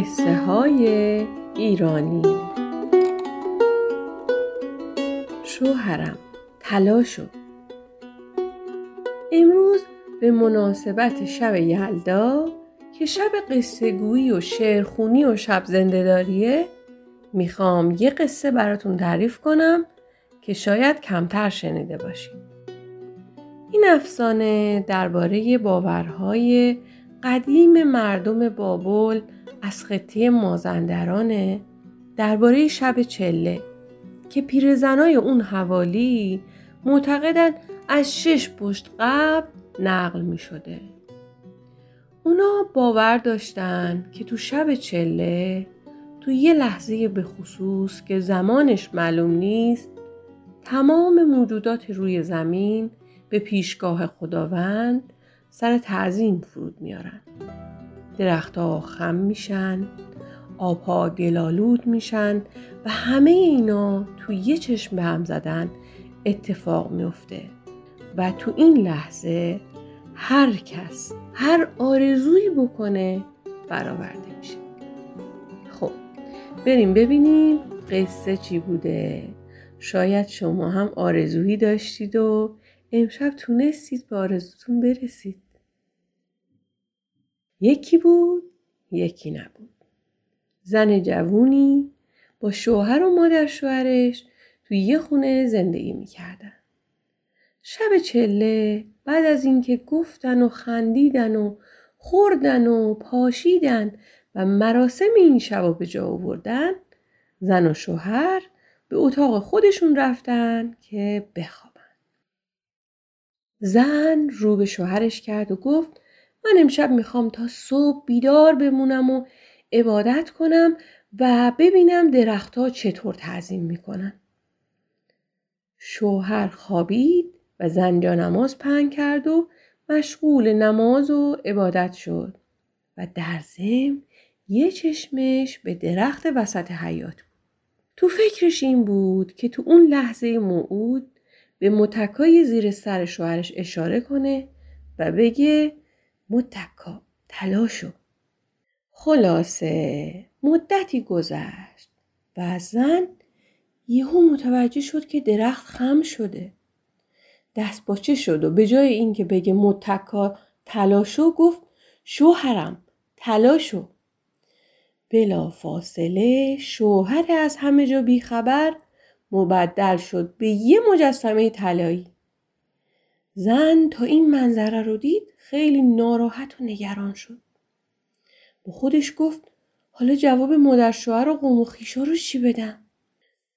قصه های ایرانی شوهرم تلاشو امروز به مناسبت شب یلدا که شب قصه گویی و شعرخونی و شب زندهداریه می‌خوام یه قصه براتون تعریف کنم که شاید کمتر شنیده باشیم. این افسانه درباره باورهای قدیم مردم بابل از خطه مازندرانه درباره شب چله که پیرزنای اون حوالی معتقدن از شش پشت قبل نقل می شده. اونا باور داشتن که تو شب چله تو یه لحظه به خصوص که زمانش معلوم نیست تمام موجودات روی زمین به پیشگاه خداوند سر تعظیم فرود میارن. درختها خم میشن، آبها گلالود میشن و همه اینا تو یه چشم به هم زدن اتفاق میفته. و تو این لحظه هر کس هر آرزویی بکنه برآورده میشه. خب بریم ببینیم قصه چی بوده. شاید شما هم آرزویی داشتید و امشب تونستید به آرزوتون برسید. یکی بود یکی نبود زن جوونی با شوهر و مادر شوهرش توی یه خونه زندگی می‌کردن شب چله بعد از اینکه گفتن و خندیدن و خوردن و پاشیدن و مراسم این شب به جا آوردن زن و شوهر به اتاق خودشون رفتن که بخوابن. زن رو به شوهرش کرد و گفت من امشب می‌خوام تا صبح بیدار بمونم و عبادت کنم و ببینم درختها چطور تعظیم می‌کنن. شوهر خوابید و زنجا نماز پنگ کرد و مشغول نماز و عبادت شد و در ضمن یه چشمش به درخت وسط حیات بود. تو فکرش این بود که تو اون لحظه موعود به متکای زیر سر شوهرش اشاره کنه و بگه متکا تلاشو. خلاصه مدتی گذشت و زن یهو متوجه شد که درخت خم شده. دست باچه شد و به جای اینکه بگه متکا تلاشو گفت شوهرم تلاشو. بلا فاصله شوهر از همه جا بیخبر مبدل شد به یه مجسمه طلایی. زن تا این منظره رو دید خیلی ناراحت و نگران شد. با خودش گفت حالا جواب مادر شوهر و قوم و خیشا رو چی بدم؟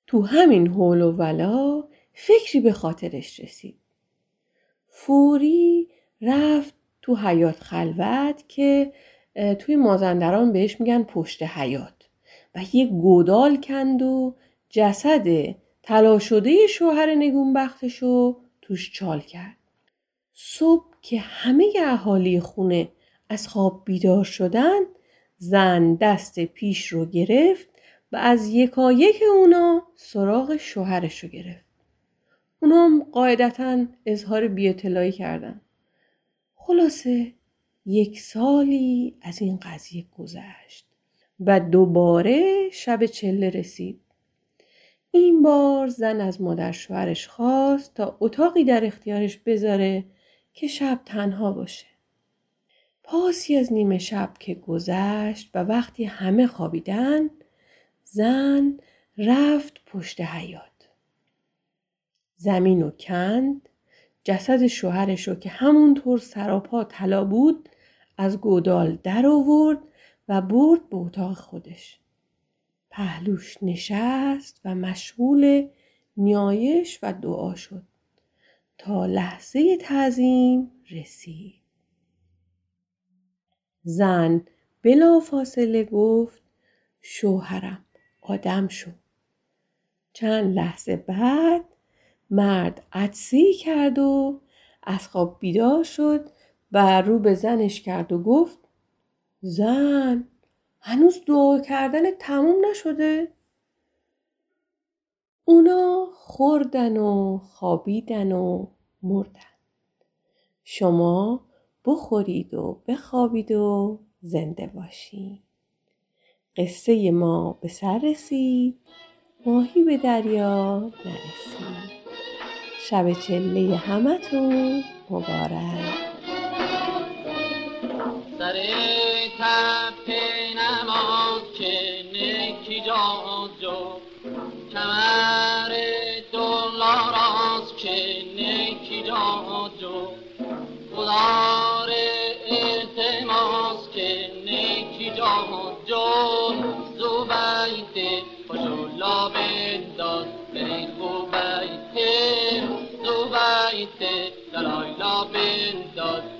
تو همین حول و ولا فکری به خاطرش رسید. فوری رفت تو حیات خلوت که توی مازندران بهش میگن پشت حیات و یه گودال کند و جسد طلا شده شوهر نگونبختشو توش چال کرد. صبح که همه اهالی خونه از خواب بیدار شدن زن دست پیش رو گرفت و از یکایک اونا سراغ شوهرش رو گرفت. اونا قاعدتا اظهار بیاطلاعی کردن. خلاصه یک سالی از این قضیه گذشت و دوباره شب چله رسید. این بار زن از مادر شوهرش خواست تا اتاقی در اختیارش بذاره که شب تنها باشه. پاسی از نیمه شب که گذشت و وقتی همه خوابیدن زن رفت پشت حیات. زمین و کند جسد شوهرش رو که همونطور سراپا طلا بود از گودال در آورد و برد به اتاق خودش. پهلوش نشست و مشغول نیایش و دعا شد تا لحظه تعظیم رسید. زن بلا فاصله گفت شوهرم آدم شو. چند لحظه بعد مرد عدسی کرد و از خواب بیدار شد و رو به زنش کرد و گفت زن هنوز دعا کردن تموم نشده؟ اونا خوردن و خوابیدن و مردن. شما بخورید و بخوابید و زنده باشید. قصه ما به سر رسید ماهی به دریا نرسید شب چله همتون مبارک سر تپه نماز که نکی جا کمر دلاراز که نکی جا جو خدا التماس که نکی جا جو زوبیت خوشولا بنداز بری خوبیت زوبیت دلایلا بنداز بری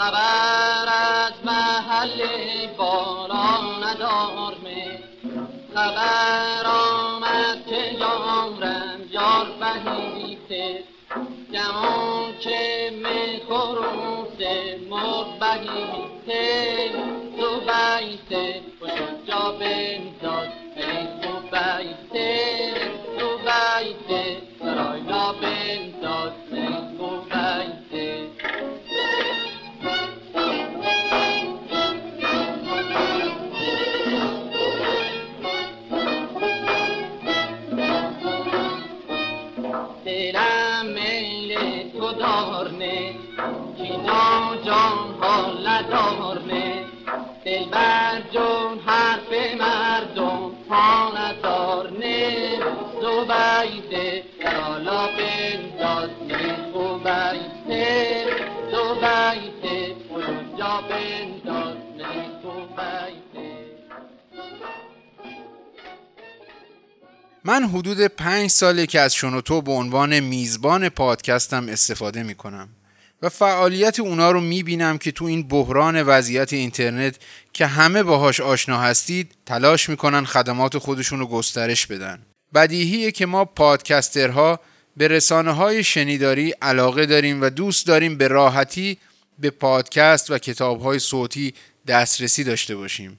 خبر از محل بالا ندار به خبر آمد که یارم یار بهیته گمان که می خروسه مرد بهیته تو بیته خوش جا بنداز من حدود پنج ساله که از شنوتو به عنوان میزبان پادکستم استفاده می کنم و فعالیت اونا رو می بینم که تو این بحران وضعیت اینترنت که همه باهاش آشنا هستید تلاش می‌کنن خدمات خودشون رو گسترش بدن. بدیهیه که ما پادکسترها به رسانه های شنیداری علاقه داریم و دوست داریم به راحتی به پادکست و کتاب های صوتی دسترسی داشته باشیم.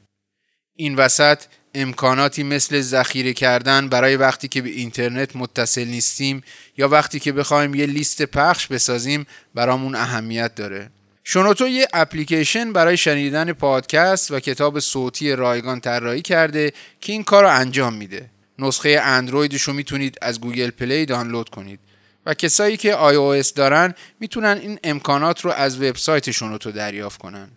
این وسط امکاناتی مثل ذخیره کردن برای وقتی که به اینترنت متصل نیستیم یا وقتی که بخوایم یه لیست پخش بسازیم برامون اهمیت داره. شنوتو یه اپلیکیشن برای شنیدن پادکست و کتاب صوتی رایگان طراحی کرده که این کار رو انجام میده. نسخه اندرویدش رو می‌تونید از گوگل پلی دانلود کنید و کسایی که iOS دارن می‌تونن این امکانات رو از وبسایت شنوتو دریافت کنن.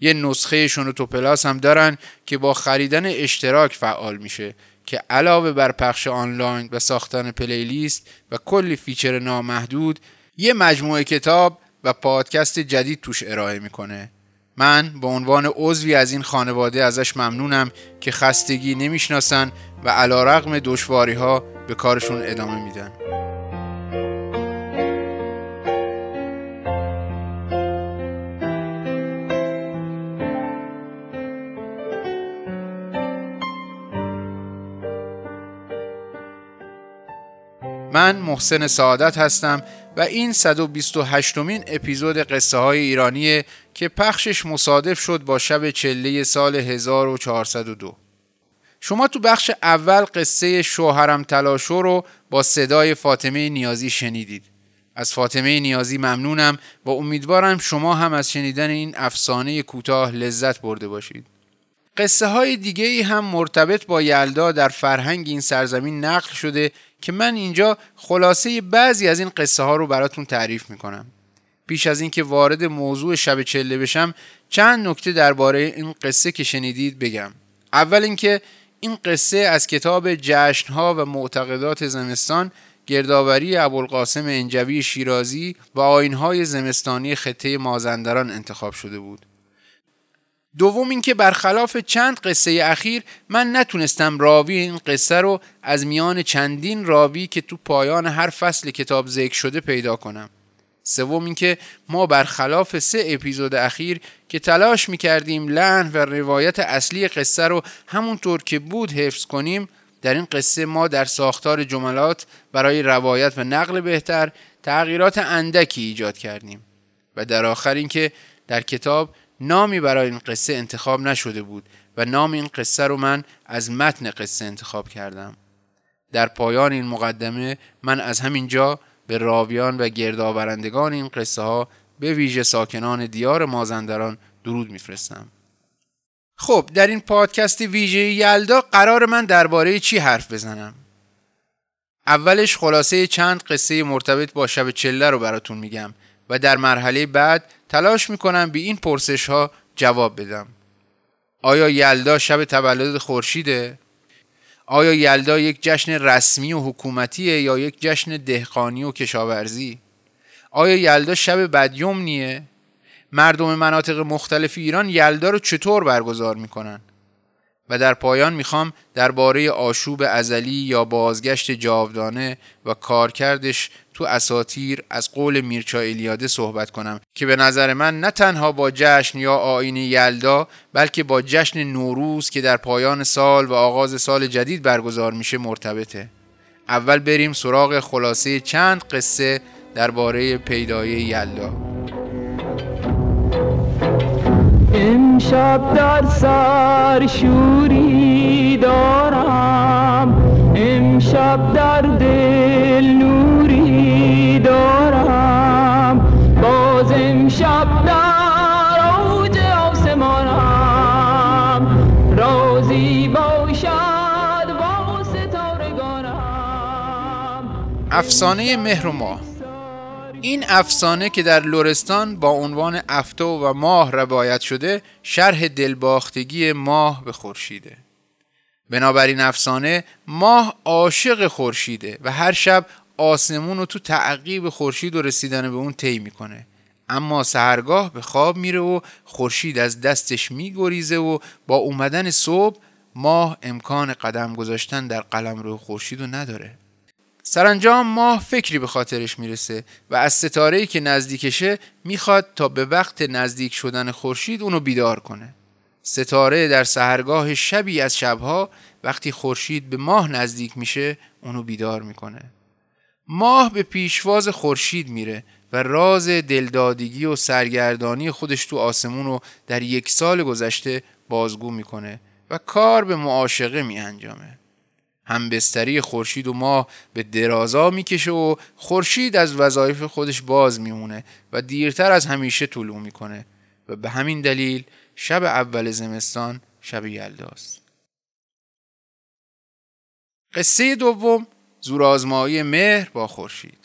یه نسخه شنوتو پلاس هم دارن که با خریدن اشتراک فعال میشه که علاوه بر پخش آنلاین و ساختن playlist و کلی feature نامحدود یه مجموعه کتاب و پادکست جدید توش ارائه می‌کنه. من به عنوان عضوی از این خانواده ازش ممنونم که خستگی نمی‌شناسن و علی‌رغم دشواری ها به کارشون ادامه میدن. من محسن سعادت هستم و این 128 مین اپیزود قصه های ایرانیه که پخشش مصادف شد با شب چله سال 1402 شما تو بخش اول قصه شوهرم تلاشو رو با صدای فاطمه نیازی شنیدید. از فاطمه نیازی ممنونم و امیدوارم شما هم از شنیدن این افسانه کوتاه لذت برده باشید. قصه های دیگه ای هم مرتبط با یلدا در فرهنگ این سرزمین نقل شده که من اینجا خلاصه بعضی از این قصه ها رو براتون تعریف می‌کنم. پیش از اینکه وارد موضوع شب چله بشم چند نکته درباره این قصه که شنیدید بگم. اول اینکه این قصه از کتاب جشنها و معتقدات زمستان گردآوری ابوالقاسم انجوی شیرازی و آینهای زمستانی خطه مازندران انتخاب شده بود. دوم اینکه برخلاف چند قصه اخیر من نتونستم راوی این قصه رو از میان چندین راوی که تو پایان هر فصل کتاب ذکر شده پیدا کنم. سوم اینکه ما برخلاف سه اپیزود اخیر که تلاش می‌کردیم لحن و روایت اصلی قصه رو همونطور که بود حفظ کنیم در این قصه ما در ساختار جملات برای روایت و نقل بهتر تغییرات اندکی ایجاد کردیم و در آخر اینکه در کتاب نامی برای این قصه انتخاب نشده بود و نام این قصه رو من از متن قصه انتخاب کردم. در پایان این مقدمه من از همین جا به راویان و گردآورندگان این قصه ها به ویژه ساکنان دیار مازندران درود میفرستم. خب در این پادکست ویژه یلدا قرار من درباره چی حرف بزنم؟ اولش خلاصه چند قصه مرتبط با شب چله رو براتون میگم و در مرحله بعد تلاش می‌کنم به این پرسش ها جواب بدم. آیا یلدا شب تولد خورشیده؟ آیا یلدا یک جشن رسمی و حکومتیه یا یک جشن دهقانی و کشاورزی؟ آیا یلدا شب بدیومنیه مردم مناطق مختلف ایران یلدا رو چطور برگزار می‌کنن؟ و در پایان می‌خوام درباره آشوب ازلی یا بازگشت جاودانه و کارکردش تو اساتیر از قول میرچا الیاده صحبت کنم که به نظر من نه تنها با جشن یا آین یلدا بلکه با جشن نوروز که در پایان سال و آغاز سال جدید برگزار میشه مرتبطه. اول بریم سراغ خلاصه چند قصه درباره پیدایه یلدا. امشب در سر شوری دارم. امشب در دل نوری دارم. باز امشب در اوج آسمانم. رازی باشد با ستارگانم افسانه مهر و ماه. این افسانه که در لورستان با عنوان افتو و ماه روایت شده شرح دلباختگی ماه به خورشیده. بنابراین افسانه ماه عاشق خورشیده و هر شب آسمون رو تو تعقیب خورشید و رسیدن به اون طی می‌کنه. اما سهرگاه به خواب میره و خورشید از دستش میگریزه و با اومدن صبح ماه امکان قدم گذاشتن در قلم رو خورشید رو نداره. سرانجام ماه فکری به خاطرش می‌رسه و از ستاره‌ای که نزدیکشه می‌خواد تا به وقت نزدیک شدن خورشید اونو بیدار کنه. ستاره در سهرگاه شبی از شبها وقتی خورشید به ماه نزدیک میشه اونو بیدار می‌کنه. ماه به پیشواز خورشید میره و راز دلدادگی و سرگردانی خودش تو آسمون رو در یک سال گذشته بازگو می‌کنه و کار به معاشقه می انجامه. همبستری خورشید و ماه به درازا می‌کشه و خورشید از وظایف خودش باز میمونه و دیرتر از همیشه طلوع می‌کنه و به همین دلیل شب اول زمستان شب یلداست. قصه دوم زورآزمایی مهر با خورشید.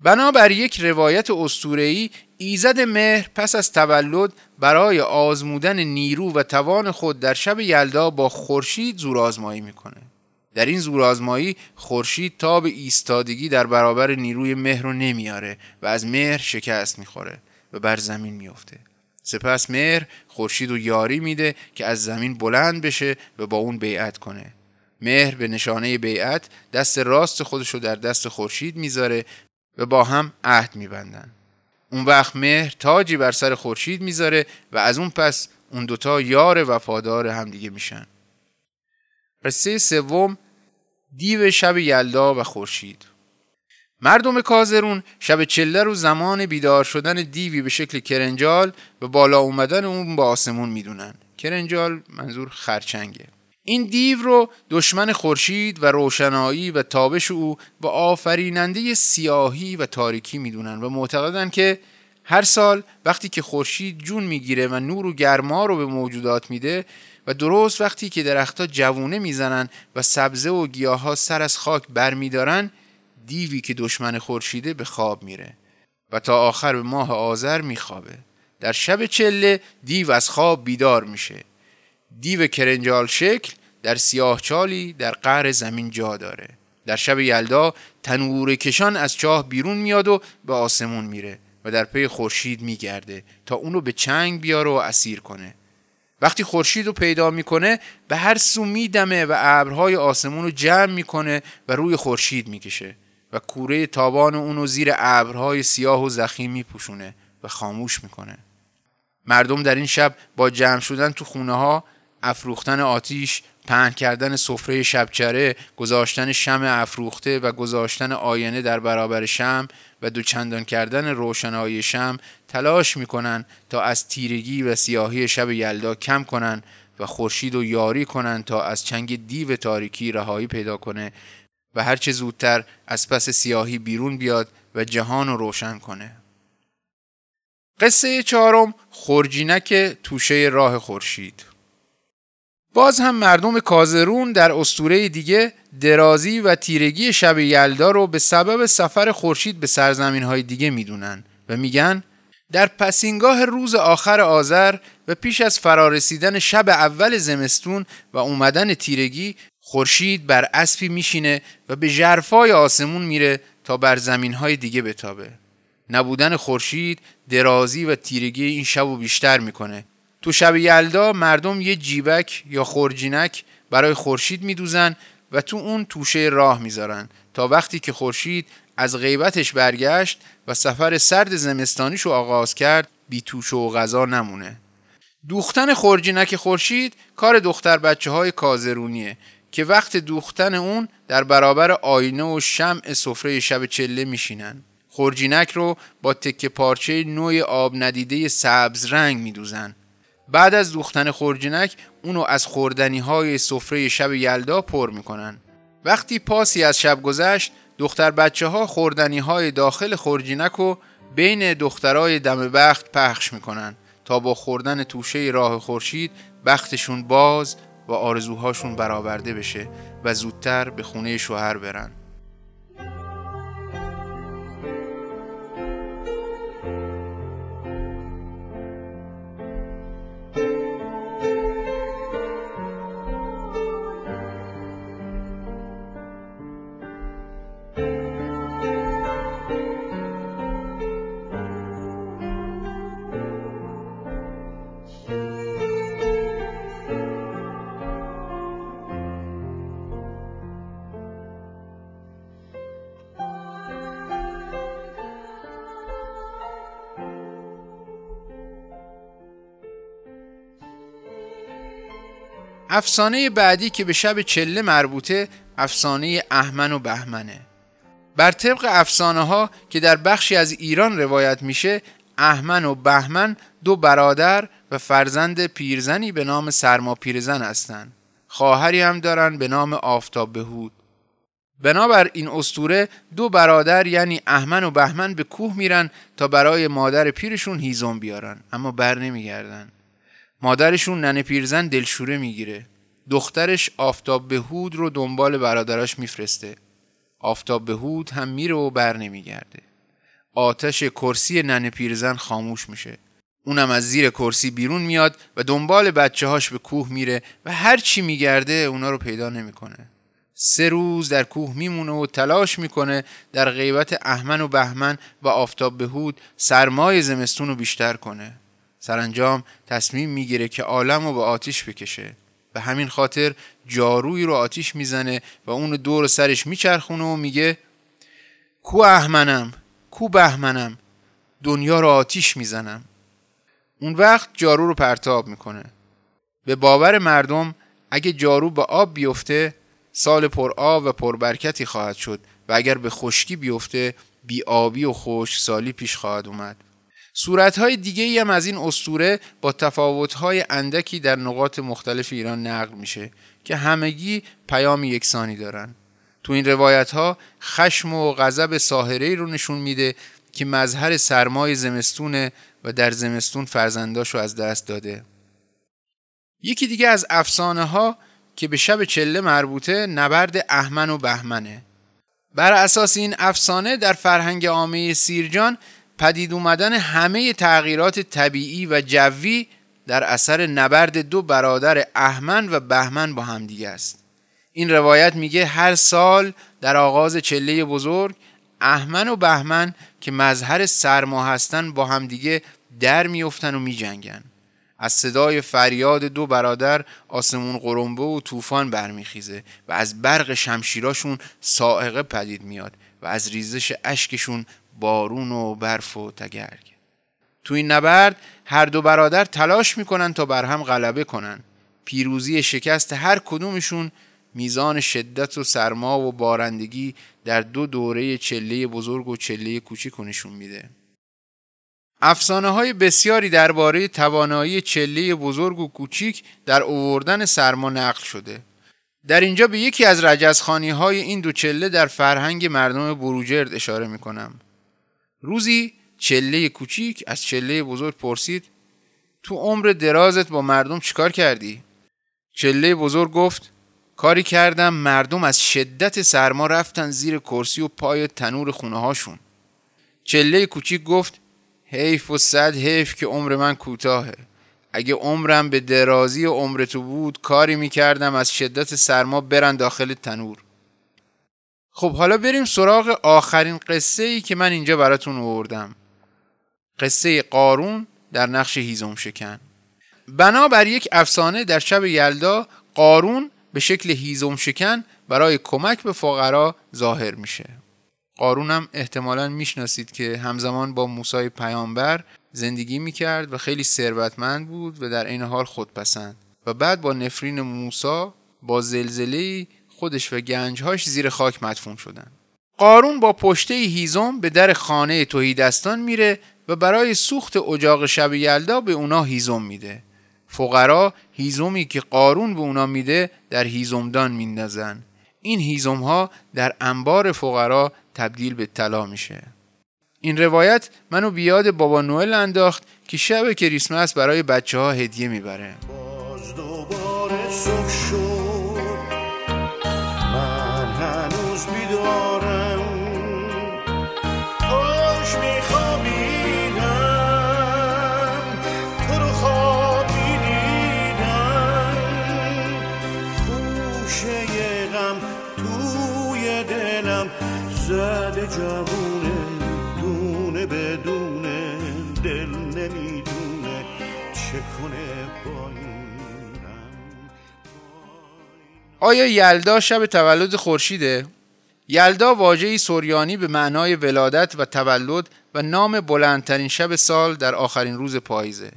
بنابر یک روایت اسطوره‌ای ایزد مهر پس از تولد برای آزمودن نیرو و توان خود در شب یلدا با خورشید زورآزمایی می‌کنه. در این زورآزمایی خورشید تا به ایستادگی در برابر نیروی مهر رو نمیاره و از مهر شکست می‌خوره و بر زمین میفته سپس مهر خورشید رو یاری میده که از زمین بلند بشه و با اون بیعت کنه. مهر به نشانه بیعت دست راست خودش رو در دست خورشید می‌ذاره و با هم عهد میبندن. اون وقت مهر تاجی بر سر خورشید می‌ذاره و از اون پس اون دوتا یار وفادار همدیگه میشن. قصه سوم دیو شب یلدا و خورشید. مردم کازرون شب چله رو زمان بیدار شدن دیوی به شکل کرنجال و بالا اومدن اون با آسمون می‌دونن. کرنجال منظور خرچنگه. این دیو رو دشمن خورشید و روشنایی و تابش او و آفریننده سیاهی و تاریکی می‌دونن و معتقدن که هر سال وقتی که خورشید جون می‌گیره و نور و گرما رو به موجودات میده و درست وقتی که درختها جوونه می‌زنن و سبزه و گیاها سر از خاک برمیدارن دیوی که دشمن خورشیده به خواب میره و تا آخر به ماه آذر میخوابه. در شب چله دیو از خواب بیدار میشه. دیو کرنجال شکل در سیاه چالی در قعر زمین جا داره. در شب یلدا تنور کشان از چاه بیرون میاد و به آسمون میره و در پی خورشید میگرده تا اونو به چنگ بیاره و اسیر کنه. وقتی خورشید رو پیدا می‌کنه به هر سو میدمه و ابرهای آسمون رو جمع می‌کنه و روی خورشید می‌کشه و کوره تابان اونو زیر ابرهای سیاه و زخیم میپوشونه و خاموش می‌کنه. مردم در این شب با جمع شدن تو خونه ها افروختن آتیش پهن کردن سفره شبچره گذاشتن شم افروخته و گذاشتن آینه در برابر شم و دوچندان کردن روشنایی شم تلاش می‌کنن تا از تیرگی و سیاهی شب یلدا کم کنن و خورشید و یاری کنن تا از چنگ دیو تاریکی رهایی پیدا کنه و هرچه زودتر از پس سیاهی بیرون بیاد و جهان رو روشن کنه. قصه چهارم خورجینک توشه راه خورشید. باز هم مردم کازرون در استوره دیگه درازی و تیرگی شب یلدا رو به سبب سفر خورشید به سرزمین های دیگه می‌دونن و میگن در پسینگاه روز آخر آذر و پیش از فرارسیدن شب اول زمستون و اومدن تیرگی خورشید بر اسبی میشینه و به ژرفای آسمون میره تا بر زمین های دیگه بتابه. نبودن خورشید درازی و تیرگی این شب رو بیشتر می‌کنه. تو شب یلدا مردم یه جیبک یا خورجینک برای خورشید میدوزن و تو اون توشه راه می‌ذارن تا وقتی که خورشید از غیبتش برگشت و سفر سرد زمستانیشو آغاز کرد بی توشه و غذا نمونه. دوختن خورجینک خورشید کار دختر بچه های کازرونیه که وقت دوختن اون در برابر آینه و شمع سفره شب چله میشینن. خورجینک رو با تکه پارچه نوع آب ندیده سبز رنگ میدوزن. بعد از دوختن خورجینک اونو از خوردنی های سفره شب یلدا پر می‌کنن. وقتی پاسی از شب گذشت دختر بچه ها خوردنی های داخل خورجینک رو بین دخترای دم بخت پخش می‌کنن تا با خوردن توشه راه خورشید بختشون باز و آرزوهاشون برآورده بشه و زودتر به خونه شوهر برن. افسانه بعدی که به شب چله مربوطه افسانه احمن و بهمنه. بر طبق افسانه ها که در بخشی از ایران روایت میشه احمن و بهمن دو برادر و فرزند پیرزنی به نام سرما پیرزن هستند. خواهری هم دارن به نام آفتاب بهود. بنابر این استوره دو برادر یعنی احمن و بهمن به کوه میرن تا برای مادر پیرشون هیزم بیارن اما بر نمیگردن. مادرشون ننه پیرزن دلشوره می‌گیره. دخترش آفتاب بهود رو دنبال برادراش میفرسته. آفتاب بهود هم میره و بر نمیگرده. آتش کرسی ننه پیرزن خاموش میشه. اونم از زیر کرسی بیرون میاد و دنبال بچه هاش به کوه میره و هر چی میگرده اونا رو پیدا نمی‌کنه. سه روز در کوه میمونه و تلاش می‌کنه در غیبت احمن و بهمن و آفتاب بهود سرمای زمستون رو بیشتر کنه. سرانجام تصمیم می‌گیره که عالم رو به آتیش بکشه به همین خاطر جاروی رو آتیش می‌زنه و اون دور سرش میچرخونه و میگه کو احمنم کو بهمنم دنیا رو آتیش می‌زنم. اون وقت جارو رو پرتاب می‌کنه. به باور مردم اگه جارو به آب بیفته سال پر آب و پربرکتی خواهد شد و اگر به خشکی بیفته بی آبی و خشک سالی پیش خواهد اومد. صورتهای دیگه هم از این استوره با تفاوتهای اندکی در نقاط مختلف ایران نقل میشه که همگی پیام یکسانی دارن. تو این روایت ها خشم و غضب ساهره رو نشون میده که مظهر سرمای زمستونه و در زمستون فرزنداشو از دست داده. یکی دیگه از افسانه ها که به شب چله مربوطه نبرد احمن و بهمنه. بر اساس این افسانه در فرهنگ عامه سیرجان پدید اومدن همه تغییرات طبیعی و جوی در اثر نبرد دو برادر احمن و بهمن با همدیگه است. این روایت میگه هر سال در آغاز چله بزرگ احمن و بهمن که مظهر سرما هستن با همدیگه در میفتن و میجنگن. از صدای فریاد دو برادر آسمون قرنبه و طوفان برمیخیزه و از برق شمشیراشون سائقه پدید میاد و از ریزش اشکشون بارون و برف و تگرگ. تو این نبرد هر دو برادر تلاش می‌کنن تا بر هم غلبه کنن. پیروزی شکست هر کدومشون میزان شدت و سرما و بارندگی در دو دوره چله بزرگ و چله کوچیک نشون میده. افسانه های بسیاری درباره توانایی چله بزرگ و کوچیک در اووردن سرما نقل شده. در اینجا به یکی از رجزخانی های این دو چله در فرهنگ مردم بروجرد اشاره می کنم. روزی چله کوچیک از چله بزرگ پرسید تو عمر درازت با مردم چیکار کردی؟ چله بزرگ گفت کاری کردم مردم از شدت سرما رفتن زیر کرسی و پای تنور خونه هاشون. چله کوچیک گفت حیف و صد حیف که عمر من کوتاهه. اگه عمرم به درازی عمر تو بود کاری می‌کردم از شدت سرما برن داخل تنور. خب حالا بریم سراغ آخرین قصه ای که من اینجا براتون آوردم. قصه قارون در نقش هیزم شکن. بنابر یک افسانه در شب یلدا قارون به شکل هیزم شکن برای کمک به فقرا ظاهر میشه. قارون هم احتمالا می‌شناسید که همزمان با موسی پیامبر زندگی می‌کرد و خیلی ثروتمند بود و در این حال خودپسند و بعد با نفرین موسی با زلزله خودش و گنجهاش زیر خاک مدفون شدن. قارون با پشته هیزم به در خانه توهیدستان میره و برای سوخت اجاق شب یلدا به اونا هیزم میده. فقرا هیزومی که قارون به اونا میده در هیزمدان میندازن. این هیزم ها در انبار فقرا تبدیل به طلا میشه. این روایت منو بیاد بابا نوئل انداخت که شب کریسمس برای بچه ها هدیه می‌بره. باز دوباره جوونه دونه بدونه دل نمی‌دونه چه کنه با آیا یلدا شب تولد خورشیده؟ یلدا واژه‌ای سوریانی به معنای ولادت و تولد و نام بلندترین شب سال در آخرین روز پاییزه.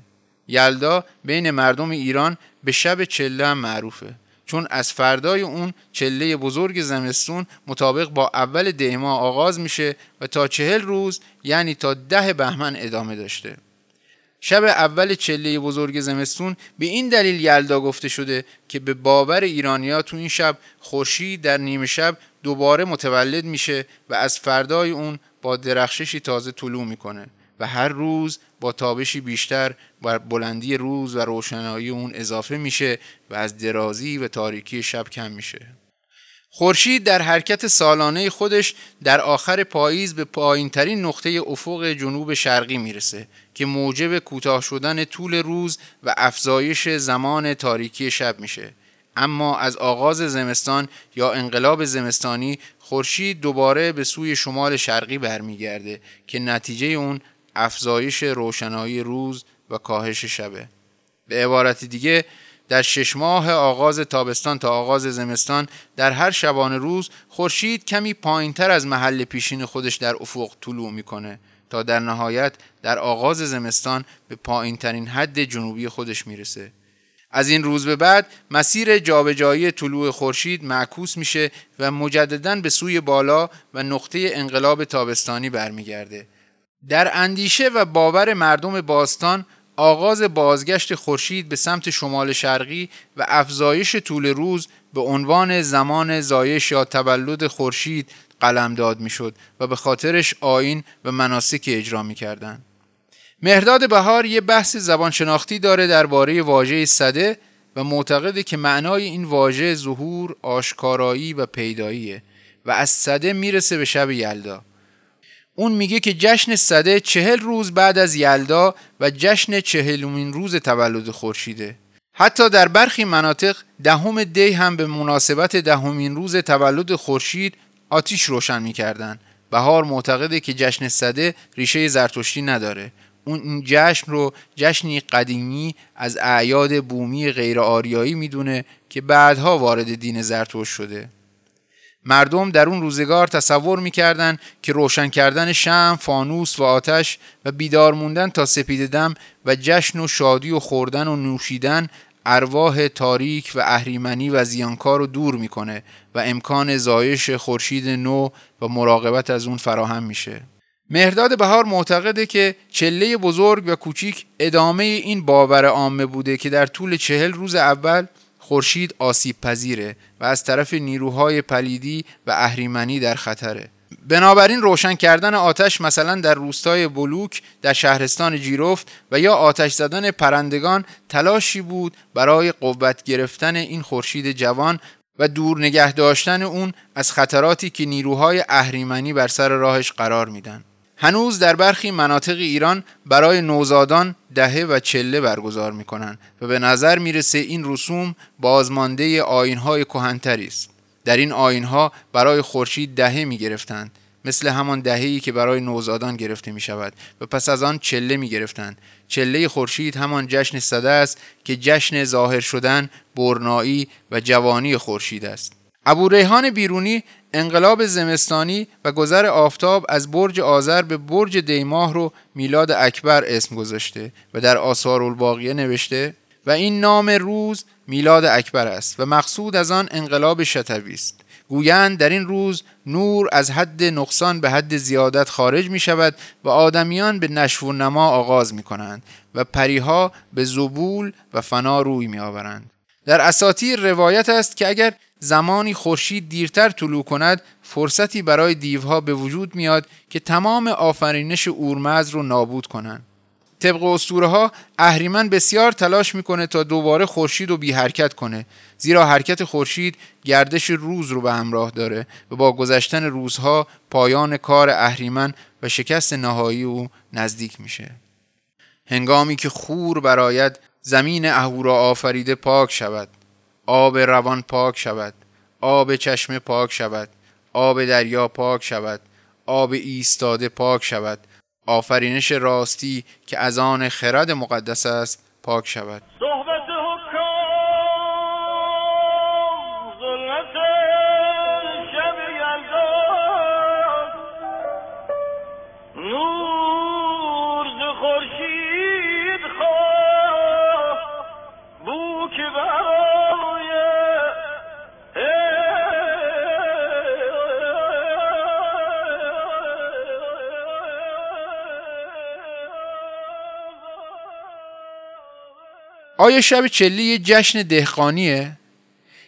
یلدا بین مردم ایران به شب چله معروفه چون از فردای اون چله بزرگ زمستون مطابق با اول دیما آغاز میشه و تا چهل روز یعنی تا ده بهمن ادامه داشته. شب اول چله بزرگ زمستون به این دلیل یلدا گفته شده که به باور ایرانیا تو این شب خورشید در نیمه شب دوباره متولد میشه و از فردای اون با درخششی تازه طلوع می‌کنه و هر روز با تابشی بیشتر بر بلندی روز و روشنایی اون اضافه میشه و از درازی و تاریکی شب کم میشه. خورشید در حرکت سالانه خودش در آخر پاییز به پایین ترین نقطه افق جنوب شرقی می‌رسه که موجب کوتاه شدن طول روز و افزایش زمان تاریکی شب میشه. اما از آغاز زمستان یا انقلاب زمستانی خورشید دوباره به سوی شمال شرقی برمیگرده که نتیجه اون افزایش روشنایی روز و کاهش شبه. به عبارت دیگه در شش ماه آغاز تابستان تا آغاز زمستان در هر شبانه روز خورشید کمی پایینتر از محل پیشین خودش در افق طلوع می‌کنه تا در نهایت در آغاز زمستان به پایینترین حد جنوبی خودش می‌رسه. از این روز به بعد مسیر جابجایی طلوع خورشید معکوس میشه و مجددا به سوی بالا و نقطه انقلاب تابستانی برمیگرده. در اندیشه و باور مردم باستان آغاز بازگشت خورشید به سمت شمال شرقی و افزایش طول روز به عنوان زمان زایش یا تولد خورشید قلمداد می‌شد و به خاطرش آین و مناسک اجرا می‌کردند. مهرداد بهار یه بحث زبان شناختی داره درباره واژه صده و معتقده که معنای این واژه ظهور، آشکارایی و پیداییه و از صده می‌رسه به شب یلدا. اون میگه که جشن صده چهل روز بعد از یلدا و جشن چهلمین روز تولد خورشیده. حتی در برخی مناطق دهم دی هم به مناسبت دهمین روز تولد خورشید آتیش روشن می‌کردن. بهار معتقده که جشن صده ریشه زرتشتی نداره. اون این جشن رو جشنی قدیمی از اعیاد بومی غیر آریایی می‌دونه که بعدها وارد دین زرتشت شده. مردم در اون روزگار تصور می‌کردند که روشن کردن شم، فانوس و آتش و بیدار موندن تا سپید دم و جشن و شادی و خوردن و نوشیدن ارواح تاریک و اهریمنی و زیانکار رو دور می‌کنه و امکان زایش خورشید نو و مراقبت از اون فراهم میشه. مهرداد بهار معتقده که چله بزرگ و کوچیک ادامه این باور عامه بوده که در طول چهل روز اول خورشید آسیب پذیره و از طرف نیروهای پلیدی و اهریمنی در خطره بنابراین روشن کردن آتش مثلا در روستای بلوک در شهرستان جیرفت و یا آتش زدن پرندگان تلاشی بود برای قوت گرفتن این خورشید جوان و دور نگه داشتن اون از خطراتی که نیروهای اهریمنی بر سر راهش قرار میدن. هنوز در برخی مناطق ایران برای نوزادان دهه و چله برگزار می‌کنن و به نظر می‌رسه این رسوم بازمانده آینهای کهنتری است. در این آینها برای خورشید دهه می گرفتند مثل همان دهه‌ای که برای نوزادان گرفته می شود و پس از آن چله می گرفتند چله خورشید همان جشن صده است که جشن ظاهر شدن برنایی و جوانی خورشید است ابو ریحان بیرونی انقلاب زمستانی و گذر آفتاب از برج آذر به برج دیماه رو میلاد اکبر اسم گذاشته و در آثار الباقیه نوشته و این نام روز میلاد اکبر است و مقصود از آن انقلاب شتوی است گویند در این روز نور از حد نقصان به حد زیادت خارج می شود و آدمیان به نشو و نما آغاز می کنند و پریها به زبول و فنا روی می آورند. در اساطیر روایت است که اگر زمانی خورشید دیرتر طلوع کند فرصتی برای دیوها به وجود میاد که تمام آفرینش اورمز رو نابود کنند. طبق اسطوره ها اهریمن بسیار تلاش می‌کنه تا دوباره خورشید رو بی حرکت کنه زیرا حرکت خورشید گردش روز رو به همراه داره و با گذشتن روزها پایان کار اهریمن و شکست نهایی او نزدیک میشه. هنگامی که خور براید زمین اهورا آفریده پاک شود. آب روان پاک شود. آب چشمه پاک شود. آب دریا پاک شود. آب ایستاده پاک شود. آفرینش راستی که از آن خرد مقدس است پاک شود. آیا شب چله یه جشن دهقانیه؟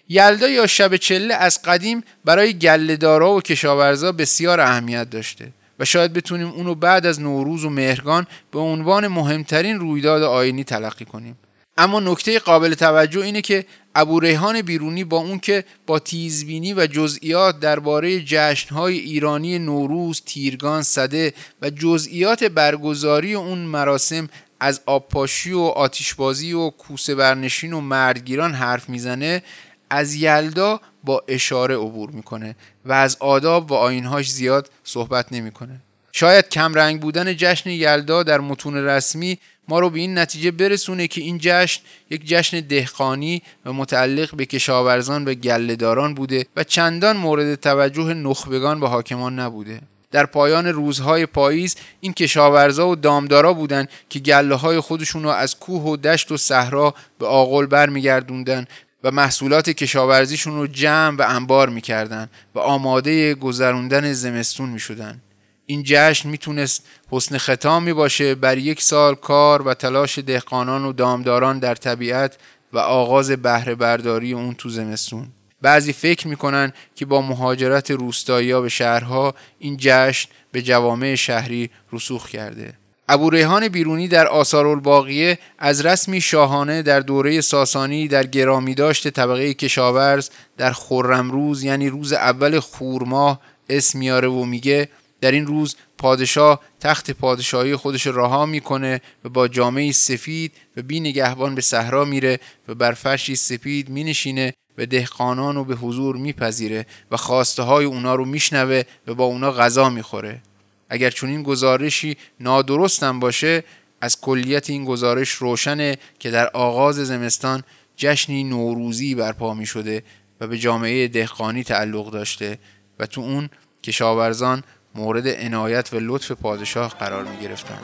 یلدا یا شب چله از قدیم برای گلهدارا و کشاورزا بسیار اهمیت داشته و شاید بتونیم اونو بعد از نوروز و مهرگان به عنوان مهمترین رویداد آینی تلقی کنیم اما نکته قابل توجه اینه که ابو ریحان بیرونی با اون که با تیزبینی و جزئیات درباره جشنهای ایرانی نوروز، تیرگان، صده و جزئیات برگزاری اون مراسم از آبپاشی و آتیشبازی و کوسه برنشین و مردگیران حرف می‌زنه از یلدا با اشاره عبور می‌کنه و از آداب و آینهاش زیاد صحبت نمی‌کنه. شاید کمرنگ بودن جشن یلدا در متون رسمی ما رو به این نتیجه برسونه که این جشن یک جشن دهقانی و متعلق به کشاورزان و گلهداران بوده و چندان مورد توجه نخبگان و حاکمان نبوده. در پایان روزهای پاییز این کشاورزا و دامدارا بودند که گله های خودشون رو از کوه و دشت و صحرا به آغل برمیگردوندن و محصولات کشاورزیشون رو جمع و انبار می‌کردن و آماده گذروندن زمستون می‌شدن. این جشن می‌تونست حسن ختامی باشه بر یک سال کار و تلاش دهقانان و دامداران در طبیعت و آغاز بهره برداری اون تو زمستون. بعضی فکر می‌کنن که با مهاجرت روستایی به شهرها این جشن به جوامع شهری رسوخ کرده. ابو ریحان بیرونی در آثار الباقیه از رسمی شاهانه در دوره ساسانی در گرامی داشت طبقه کشاورز در روز یعنی روز اول خورماه اسم میاره و میگه در این روز پادشاه تخت پادشاهی خودش رها می‌کنه و با جامعه سفید و بی نگهبان به صحرا میره و بر فرشی سپید مینشینه و دهقانان رو به حضور میپذیره و خواسته های اونا رو میشنوه و با اونا غذا می‌خوره اگر چون این گزارشی نادرستم باشه از کلیت این گزارش روشنه که در آغاز زمستان جشنی نوروزی برپا می شده و به جامعه دهقانی تعلق داشته و تو اون کشاورزان مورد عنایت و لطف پادشاه قرار می گرفتن.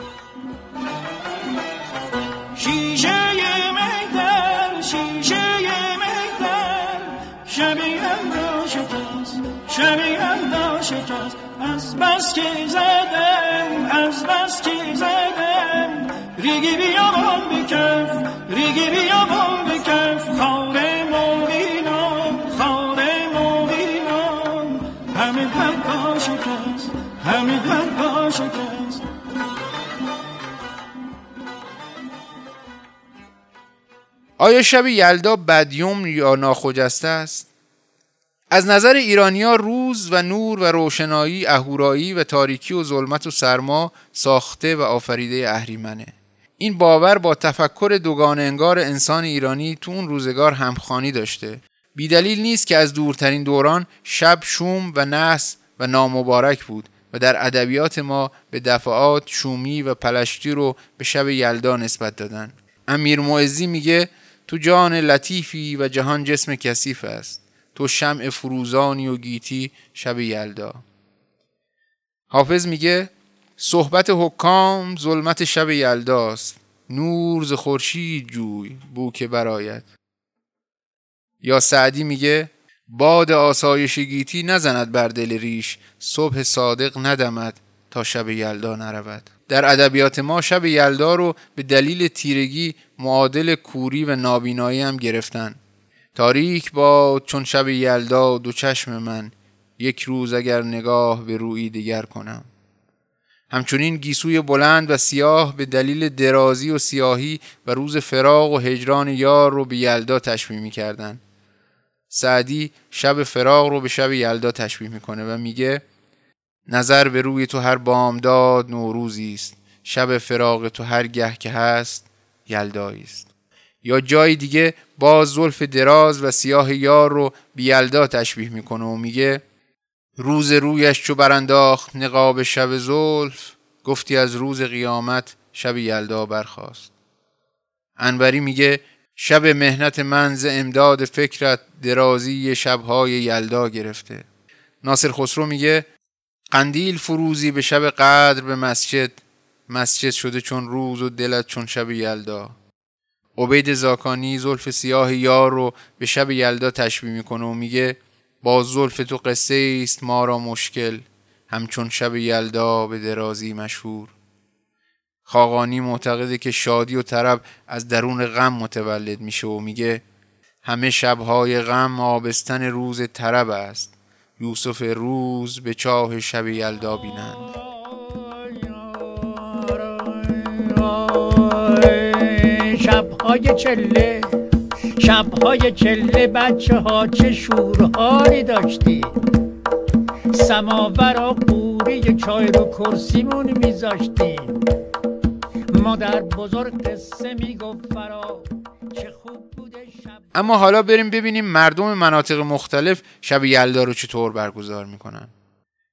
شیشه میدن شیشه میدن شبیه را شکست شبیه را شکست. از بس که زدم از بس که زدم. ریگی بیابان بکف ریگی بیابان بکف. خاره موینان خاره موینان همه پر شکست همه پر شکست. آیا شب یلدا بدیوم یا ناخجسته است؟ از نظر ایرانیا روز و نور و روشنایی اهورایی و تاریکی و ظلمت و سرما ساخته و آفریده اهریمنه. این باور با تفکر دوگان انگار انسان ایرانی تو اون روزگار همخانی داشته. بیدلیل نیست که از دورترین دوران شب شوم و نحس و نامبارک بود و در ادبیات ما به دفعات شومی و پلشتی رو به شب یلدا نسبت دادن. امیر معزی میگه تو جان لطیفی و جهان جسم کثیف است. تو شمع فروزانی و گیتی شب یلدا. حافظ میگه صحبت حکام ظلمت شب یلداست نور ز خورشید جوی بو که برایت. یا سعدی میگه باد آسایش گیتی نزند بر دل ریش. صبح صادق ندمد تا شب یلدا نرود. در ادبیات ما شب یلدا رو به دلیل تیرگی معادل کوری و نابینایی هم گرفتن. تاریک با چون شب یلدا دو چشم من. یک روز اگر نگاه به روی دیگر کنم. همچنین گیسوی بلند و سیاه به دلیل درازی و سیاهی و روز فراغ و هجران یار رو به یلدا تشبیه می کردن. سعدی شب فراغ رو به شب یلدا تشبیه می‌کنه و میگه نظر به روی تو هر بامداد نوروزی است. شب فراغ تو هر گه که هست یلدایی است. یا جای دیگه باز زلف دراز و سیاه یار رو به یلدا تشبیه می‌کنه و میگه روز رویش چو برانداخت نقاب شب زلف گفتی از روز قیامت شب یلدا برخاست. انوری میگه شب مهنت من ز امداد فکرت درازی شبهای یلدا گرفته. ناصر خسرو میگه قندیل فروزی به شب قدر به مسجد مسجد شده چون روز و دلت چون شب یلدا. عبید زاکانی زلف سیاه یار رو به شب یلدا تشبیه می‌کنه و میگه با زلف تو قصه است ما را مشکل همچون شب یلدا به درازی مشهور. خاقانی معتقده که شادی و طرب از درون غم متولد میشه و میگه همه شبهای غم آبستن روز طرب است. یوسف روز به چاه شب یلدا بینند. شبهای چله شبهای چله بچه ها چه شورهاری داشتی سماور و قوری چای رو کرسیمون میذاشتیم. مادر بزرگ قصه می‌گفت فرا چه خوب بوده شب. اما حالا بریم ببینیم مردم مناطق مختلف شب یلدا رو چطور برگزار می‌کنن.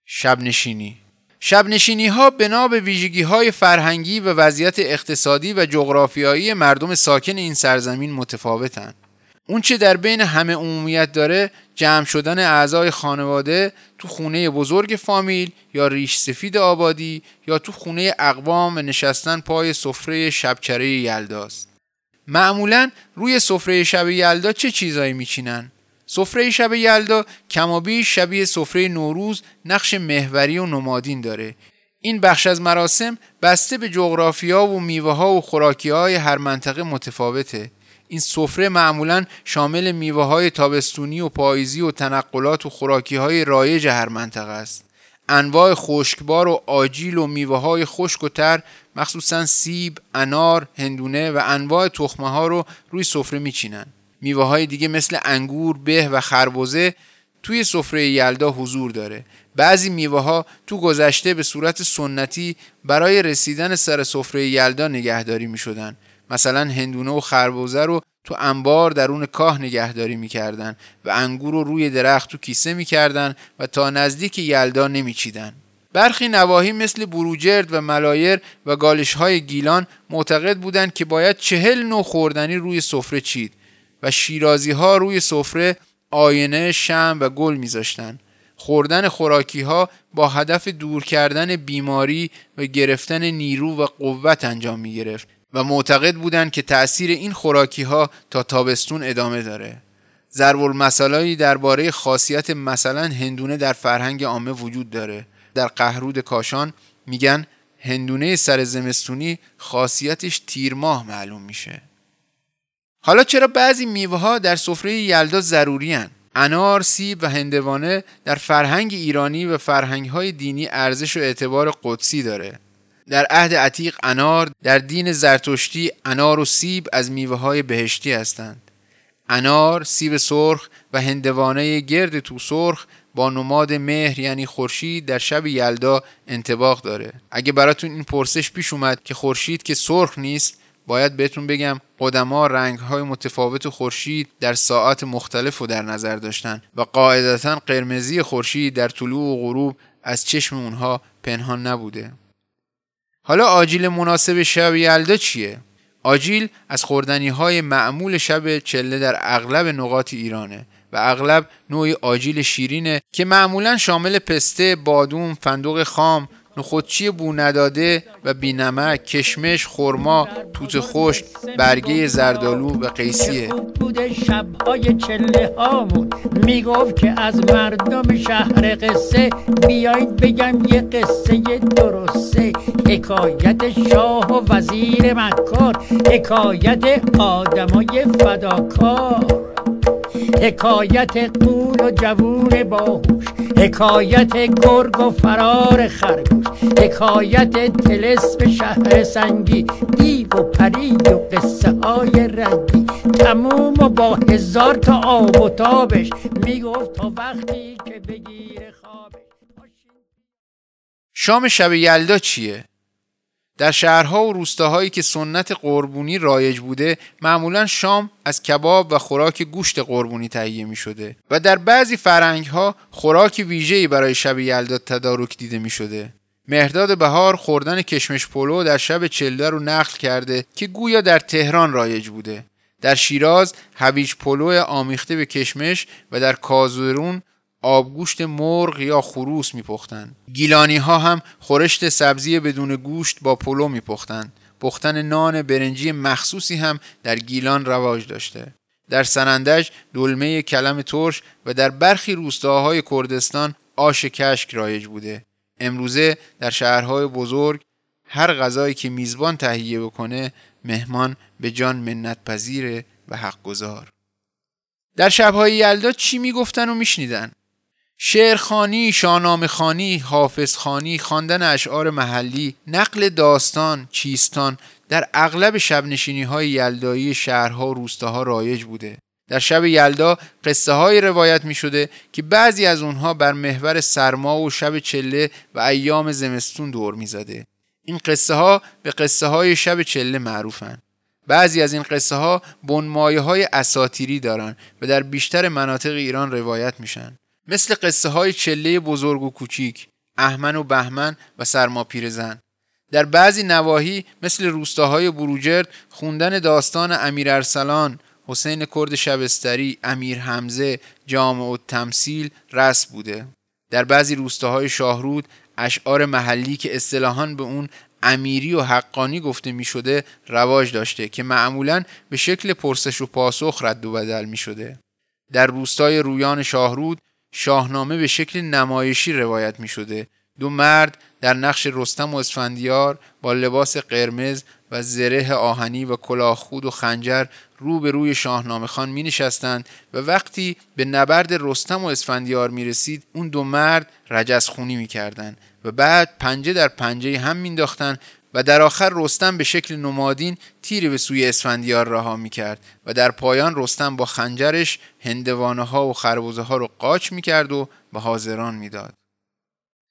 شب نشینی. شب نشینی ها بنا به ویژگی های فرهنگی و وضعیت اقتصادی و جغرافیایی مردم ساکن این سرزمین متفاوتن اون چه در بین همه عمومیت داره جمع شدن اعضای خانواده تو خونه بزرگ فامیل یا ریش سفید آبادی یا تو خونه اقوام و نشستن پای سفره شبچره یلداست معمولا روی سفره شب یلدا چه چیزایی میچینن؟ سفره شب یلدا کمابیش شبیه سفره نوروز نقش محوری و نمادین داره. این بخش از مراسم بسته به جغرافیا و میوه ها و خوراکی های هر منطقه متفاوته. این سفره معمولا شامل میوه های تابستونی و پاییزی و تنقلات و خوراکی های رایج هر منطقه است. انواع خشکبار و آجیل و میوه های خشک و تر مخصوصا سیب، انار، هندونه و انواع تخمه ها رو روی سفره میچینن. میوه های دیگه مثل انگور، به و خربزه توی سفره یلدا حضور داره. بعضی میوه ها تو گذشته به صورت سنتی برای رسیدن سر سفره یلدا نگهداری می شدن. مثلا هندونه و خربزه رو تو انبار درون کاه نگهداری می‌کردن و انگور رو روی درخت تو کیسه می‌کردن و تا نزدیک یلدا نمیچیدن. برخی نواحی مثل بروجرد و ملایر و گالش های گیلان معتقد بودند که باید چهل نوع خوردنی روی سفره چید و شیرازی ها روی سفره آینه شم و گل میذاشتن خوردن خوراکی ها با هدف دور کردن بیماری و گرفتن نیرو و قوت انجام می گرفت و معتقد بودند که تأثیر این خوراکی ها تا تابستون ادامه داره. ضرب المثالایی درباره خاصیت مثلا هندونه در فرهنگ عامه وجود داره. در قهرود کاشان میگن هندونه سر زمستونی خاصیتش تیر ماه معلوم میشه. حالا چرا بعضی میوه ها در سفره یلدا ضروری هن؟ انار، سیب و هندوانه در فرهنگ ایرانی و فرهنگ های دینی ارزش و اعتبار قدسی داره. در عهد عتیق انار در دین زرتشتی انار و سیب از میوه های بهشتی هستند. انار، سیب سرخ و هندوانه گرد تو سرخ با نماد مهر یعنی خورشید در شب یلدا انتباق داره. اگه براتون این پرسش پیش اومد که خورشید که سرخ نیست باید بهتون بگم قدما رنگ های متفاوت خورشید در ساعت مختلف رو در نظر داشتن و قاعدتا قرمزی خورشید در طلوع و غروب از چشم اونها پنهان نبوده حالا آجیل مناسب شب یلدا چیه؟ آجیل از خوردنی های معمول شب چله در اغلب نقاط ایرانه و اغلب نوعی آجیل شیرینه که معمولا شامل پسته، بادوم، فندق خام، نخودچی بو نداده و بینمک، کشمش، خرما، توت خشک، برگه زردالو و قیسیه بوده شبهای چله هامون. می‌گفت که از مردم شهر قصه بیایید بگم یه قصه درسته. حکایت شاه و وزیر مکار حکایت آدمای فداکار. حکایت قول و جوون باهوش حکایت گرگ و فرار خرگوش حکایت تلسم شهر سنگی دیو و پری و قصه های رنگی تموم و با هزار تا آب و تابش می‌گفت تا وقتی که بگیره خوابش شام شب یلدا چیه؟ در شهرها و روستاهایی که سنت قربونی رایج بوده معمولا شام از کباب و خوراک گوشت قربونی تهیه می شده و در بعضی فرهنگ ها خوراک ویژه‌ای برای شب یلدا تدارک دیده می شده. مهرداد بهار خوردن کشمش پلو در شب چله رو نقل کرده که گویا در تهران رایج بوده. در شیراز هویج پلو آمیخته به کشمش و در کازرون آبگوشت مرغ یا خروس میپختند. گیلانی ها هم خورشت سبزی بدون گوشت با پلو میپختند. پختن نان برنجی مخصوصی هم در گیلان رواج داشته. در سنندج دلمه کلم ترش و در برخی روستاهای کردستان آش کشک رایج بوده. امروزه در شهرهای بزرگ هر غذایی که میزبان تهیه بکنه مهمان به جان منت پذیره و حق گذار. در شبهای یلدا چی می‌گفتن و میشنیدن؟ شعرخانی، شاهنامه‌خوانی، حافظخانی، خواندن اشعار محلی، نقل داستان، چیستان در اغلب شبنشینی های یلدایی شهرها و روستاها رایج بوده. در شب یلدا قصه های روایت می شده که بعضی از اونها بر محور سرما و شب چله و ایام زمستون دور می زده. این قصه ها به قصه های شب چله معروفن. بعضی از این قصه ها بنمایه های اساتیری دارن و در بیشتر مناطق ایران روایت میشن. مثل قصه های چله بزرگ و کوچیک، احمن و بهمن و سرما پیرزن. در بعضی نواحی مثل روستاهای بروجرد خوندن داستان امیر ارسلان، حسین کرد شبستری، امیر حمزه، جامع و تمثیل رس بوده. در بعضی روستاهای شاهرود اشعار محلی که اصطلاحاً به اون امیری و حقانی گفته می شده رواج داشته که معمولا به شکل پرسش و پاسخ رد و بدل می شده. در روستای رویان شاهرود شاهنامه به شکل نمایشی روایت می شده. دو مرد در نقش رستم و اسفندیار با لباس قرمز و زره آهنی و کلاه خود و خنجر رو به روی شاهنامه خان می نشستند و وقتی به نبرد رستم و اسفندیار می رسید اون دو مرد رجز خونی می کردن و بعد پنجه در پنجه هم مینداختند و در آخر رستم به شکل نمادین تیری به سوی اسفندیار رها می کرد و در پایان رستم با خنجرش هندوانه ها و خربوزه ها رو قاچ می کرد و به حاضران می‌داد.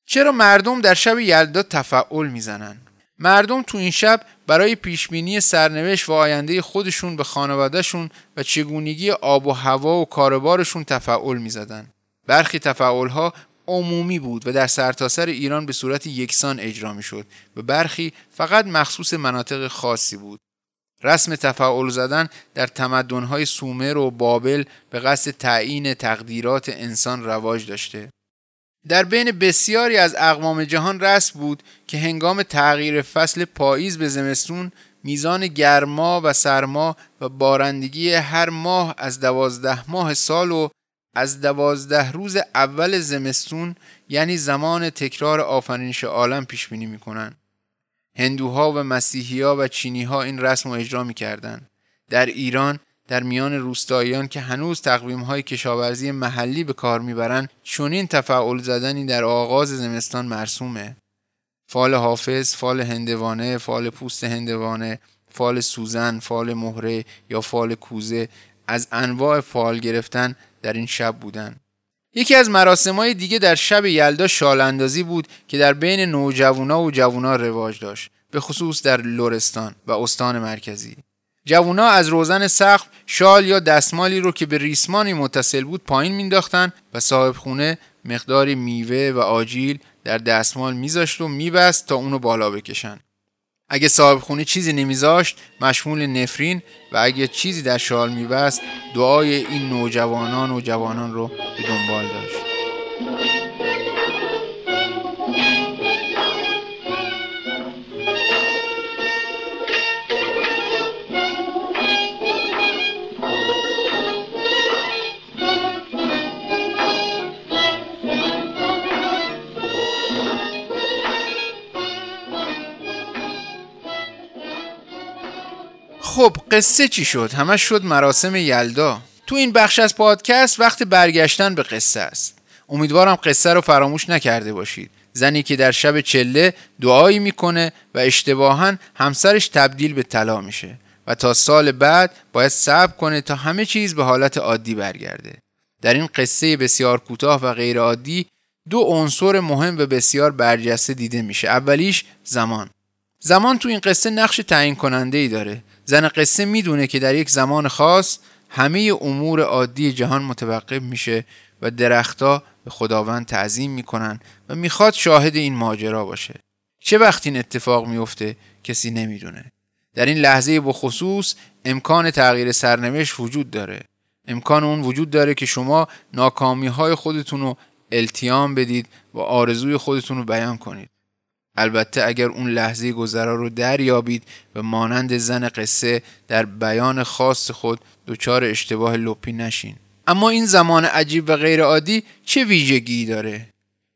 چرا مردم در شب یلدا تفعول می‌زنن؟ مردم تو این شب برای پیشبینی سرنوشت و آینده خودشون به خانوادهشون و چگونگی آب و هوا و کاربارشون تفعول می‌زدن. برخی تفعول ها عمومی بود و در سرتاسر سر ایران به صورت یکسان اجرا می شد و برخی فقط مخصوص مناطق خاصی بود. رسم تفاعل زدن در تمدنهای سومر و بابل به قصد تعیین تقدیرات انسان رواج داشته. در بین بسیاری از اقوام جهان رسم بود که هنگام تغییر فصل پاییز به زمستون میزان گرما و سرما و بارندگی هر ماه از دوازده ماه سال و از دوازده روز اول زمستون یعنی زمان تکرار آفرینش عالم پیش بینی می‌کنن. هندوها و مسیحیها و چینیها این رسم رو اجرا می‌کردند. در ایران در میان روستاییان که هنوز تقویم های کشاورزی محلی به کار می‌برند چنین تفأل زدنی در آغاز زمستان مرسومه فال حافظ، فال هندوانه، فال پوست هندوانه، فال سوزن، فال مهره یا فال کوزه از انواع فال گرفتن در این شب بودند. یکی از مراسم های دیگه در شب یلدا شال اندازی بود که در بین نوجوانا و جوونا رواج داشت به خصوص در لورستان و استان مرکزی جوونا از روزن سقف شال یا دستمالی رو که به ریسمانی متصل بود پایین مینداختن و صاحب خونه مقداری میوه و آجیل در دستمال میذاشت و میبست تا اونو بالا بکشن اگه صاحب خونه چیزی نمیذاشت مشمول نفرین و اگه چیزی در شال میبست دعای این نوجوانان و جوانان رو به دنبال داشت. خب قصه چی شد؟ همش شد مراسم یلدا. تو این بخش از پادکست وقت برگشتن به قصه است. امیدوارم قصه رو فراموش نکرده باشید. زنی که در شب چله دعایی می‌کنه و اشتباها همسرش تبدیل به طلا میشه و تا سال بعد باید صبر کنه تا همه چیز به حالت عادی برگرده. در این قصه بسیار کوتاه و غیر عادی دو عنصر مهم و بسیار برجسته دیده میشه. اولیش زمان. زمان تو این قصه نقش تعیین کننده ای داره. زن قصه می‌دونه که در یک زمان خاص همه امور عادی جهان متوقف میشه و درختها به خداوند تعظیم می‌کنن و می‌خواد شاهد این ماجرا باشه. چه وقت این اتفاق میفته کسی نمی‌دونه. در این لحظه بخصوص امکان تغییر سرنوشت وجود داره. امکان اون وجود داره که شما ناکامی های خودتون رو التیام بدید و آرزوی خودتون رو بیان کنید. البته اگر اون لحظه گذرا رو دریابید و مانند زن قصه در بیان خاص خود دچار اشتباه لپی نشین. اما این زمان عجیب و غیر عادی چه ویژگی داره؟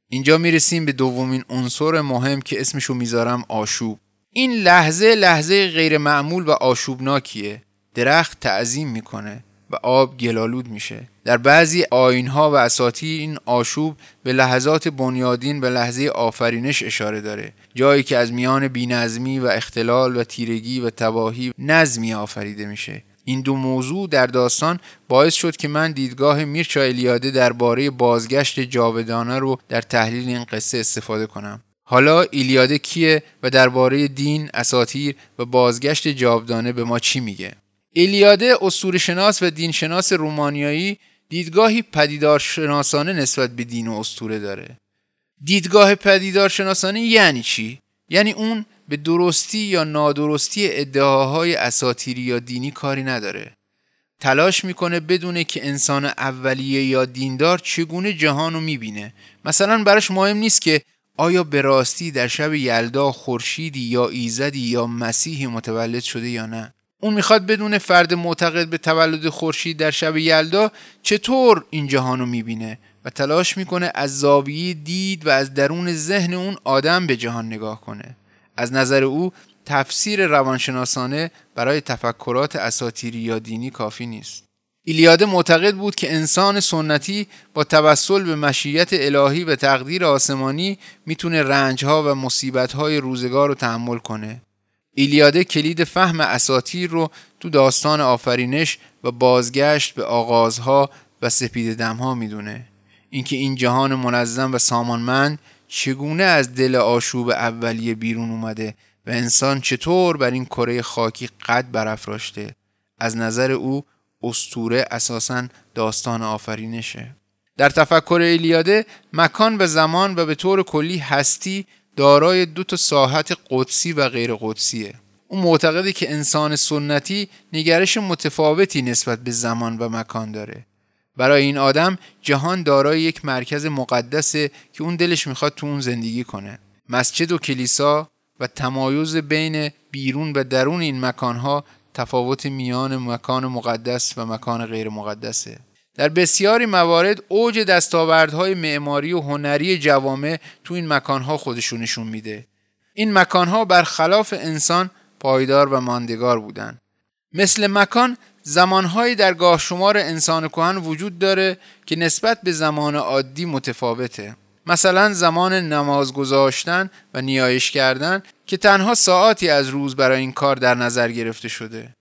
اینجا می‌رسیم به دومین عنصر مهم که اسمشو می‌ذارم آشوب. این لحظه لحظه غیر معمول و آشوبناکیه. درخت تعظیم می‌کنه. و آب گلالود میشه. در بعضی آینها و اساطیر این آشوب به لحظات بنیادین به لحظه آفرینش اشاره داره. جایی که از میان بینظمی و اختلال و تیرگی و تباهی نظمی آفریده میشه. این دو موضوع در داستان باعث شد که من دیدگاه میرچا الیاده درباره بازگشت جاودانه رو در تحلیل این قصه استفاده کنم. حالا ایلیاده کیه و درباره دین، اساتیر و بازگشت جاودانه به ما چی میگه؟ ایلیاده شناس و دینشناس رومانیایی دیدگاهی پدیدارشناسانه نسبت به دین و اسطوره داره. دیدگاه پدیدارشناسانه یعنی چی؟ یعنی اون به درستی یا نادرستی ادعاهای اساتیری یا دینی کاری نداره. تلاش می‌کنه بدونه که انسان اولیه یا دیندار چگونه جهان رو می‌بینه. مثلا براش مهم نیست که آیا به راستی در شب یلدا خورشیدی یا ایزدی یا مسیحی متولد شده یا نه. اون می‌خواد بدون فرد معتقد به تولد خورشید در شب یلدا چطور این جهان رو می‌بینه و تلاش می‌کنه از زاویه دید و از درون ذهن اون آدم به جهان نگاه کنه. از نظر او تفسیر روانشناسانه برای تفکرات اساتیری یا دینی کافی نیست. ایلیاده معتقد بود که انسان سنتی با توسل به مشیت الهی و تقدیر آسمانی می‌تونه رنجها و مصیبتهای روزگار رو تحمل کنه. ایلیاده کلید فهم اساتیر رو تو داستان آفرینش و بازگشت به آغازها و سپید دمها می‌دونه. اینکه این جهان منظم و سامانمند چگونه از دل آشوب اولیه بیرون اومده و انسان چطور بر این کره خاکی قد برافراشته از نظر او استوره اساسا داستان آفرینشه. در تفکر ایلیاده مکان و زمان و به طور کلی هستی دارای دو تا ساحت قدسی و غیر قدسیه. او معتقده که انسان سنتی نگرش متفاوتی نسبت به زمان و مکان داره. برای این آدم جهان دارای یک مرکز مقدسه که اون دلش می‌خواد تو اون زندگی کنه. مسجد و کلیسا و تمایز بین بیرون و درون این مکانها تفاوت میان مکان مقدس و مکان غیر مقدسه. در بسیاری موارد اوج دستاوردهای معماری و هنری جوامع تو این مکانها خودشونشون میده. این مکانها برخلاف انسان پایدار و ماندگار بودن مثل مکان زمانهایی در گاه شمار انسان کهن وجود داره که نسبت به زمان عادی متفاوته. مثلا زمان نماز گذاشتن و نیایش کردن که تنها ساعاتی از روز برای این کار در نظر گرفته شده.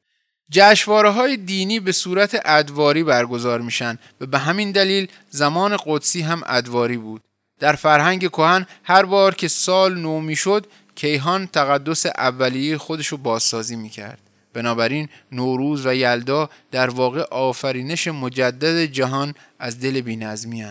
جشواره های دینی به صورت ادواری برگزار میشن و به همین دلیل زمان قدسی هم ادواری بود. در فرهنگ کهن هر بار که سال نو می‌شد کیهان تقدس اولیه خودش رو بازسازی می‌کرد. بنابراین نوروز و یلدا در واقع آفرینش مجدد جهان از دل بینظمی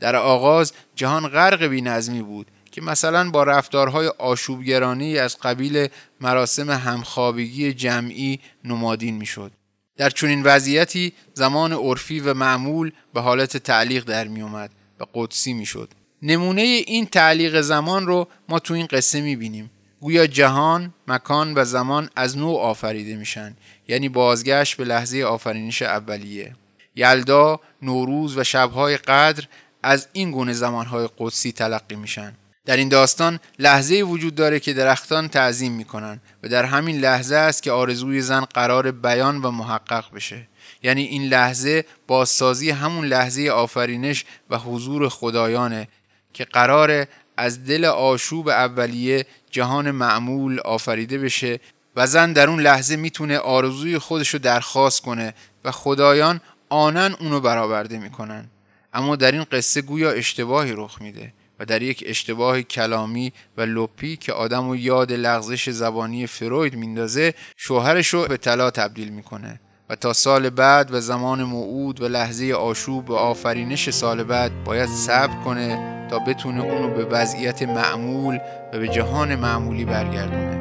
در آغاز جهان غرق بینظمی بود. که مثلا با رفتارهای آشوبگرانی از قبیل مراسم همخوابگی جمعی نمادین می‌شد. در چنین وضعیتی زمان عرفی و معمول به حالت تعلیق در می اومد و قدسی می‌شد. نمونه این تعلیق زمان رو ما تو این قصه می بینیم. گویا جهان، مکان و زمان از نوع آفریده میشن یعنی بازگشت به لحظه آفرینش اولیه. یلدا، نوروز و شبهای قدر از این گونه زمانهای قدسی تلقی میشن. در این داستان لحظه وجود داره که درختان تعظیم می‌کنن و در همین لحظه است که آرزوی زن قرار بیان و محقق بشه. یعنی این لحظه بازسازی همون لحظه آفرینش و حضور خدایانه که قرار از دل آشوب اولیه جهان معمول آفریده بشه و زن در اون لحظه می‌تونه آرزوی خودش رو درخواست کنه و خدایان آنن اونو برآورده می‌کنن. اما در این قصه گویا اشتباهی رخ میده. و در یک اشتباه کلامی و لپی که آدم و یاد لغزش زبانی فروید میندازه شوهرش رو به طلا تبدیل می‌کنه. و تا سال بعد و زمان موعود و لحظه آشوب و آفرینش سال بعد باید صبر کنه تا بتونه اونو به وضعیت معمول و به جهان معمولی برگردونه.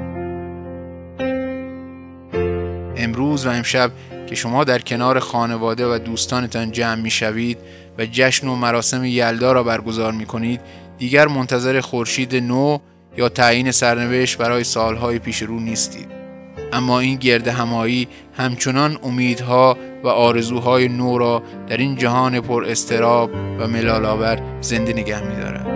امروز و امشب که شما در کنار خانواده و دوستانتان جمع می‌شوید و جشن و مراسم یلدا را برگزار می کنید دیگر منتظر خورشید نو یا تعیین سرنوشت برای سالهای پیش رو نیستید اما این گرد همایی همچنان امیدها و آرزوهای نو را در این جهان پر استراب و ملالآور زنده نگه می‌دارد.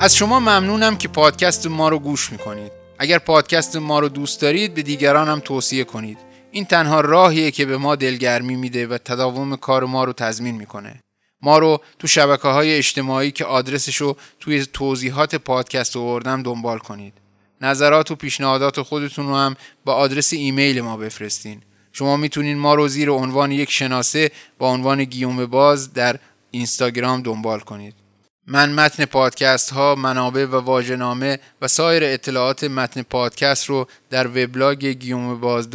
از شما ممنونم که پادکست ما رو گوش می‌کنید. اگر پادکست ما رو دوست دارید به دیگران هم توصیه کنید. این تنها راهیه که به ما دلگرمی میده و تداوم کار ما رو تضمین می‌کنه. ما رو تو شبکه های اجتماعی که آدرسش رو توی توضیحات پادکست آوردم دنبال کنید. نظرات و پیشنهادات خودتون رو هم با آدرس ایمیل ما بفرستین. شما می‌تونین ما رو زیر عنوان یک شناسه با عنوان گیوم باز در اینستاگرام دنبال کنید. من متن پادکست ها، منابع و واژه‌نامه و سایر اطلاعات متن پادکست رو در وبلاگ گیوم باز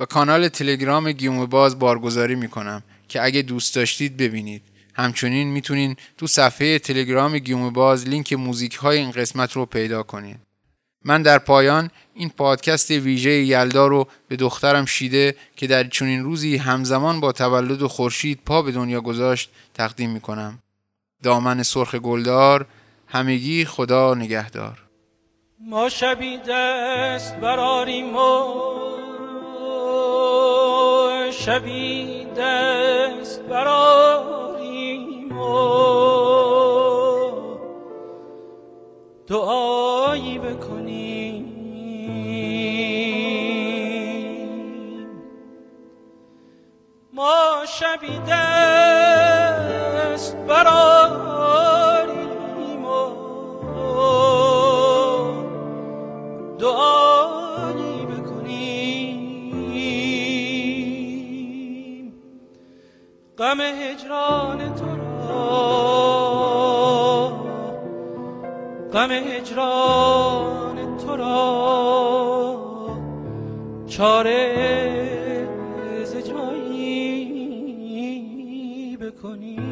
و کانال تلگرام گیوم باز بارگذاری می‌کنم که اگه دوست داشتید ببینید. همچنین می‌تونین تو صفحه تلگرام گیوم باز لینک موزیک های این قسمت رو پیدا کنید. من در پایان این پادکست ویژه یلدا رو به دخترم شیده که در چنین روزی همزمان با تولد خورشید پا به دنیا گذاشت تقدیم می کنم. دامن سرخ گلدار همگی خدا نگهدار ما شبی دست براریم و شبی دست براریم و دعایی بکنیم. ما شبی دست براریم و دعایی غم هجران تو غم هجران تو را. چاره ز جایی بکنیم.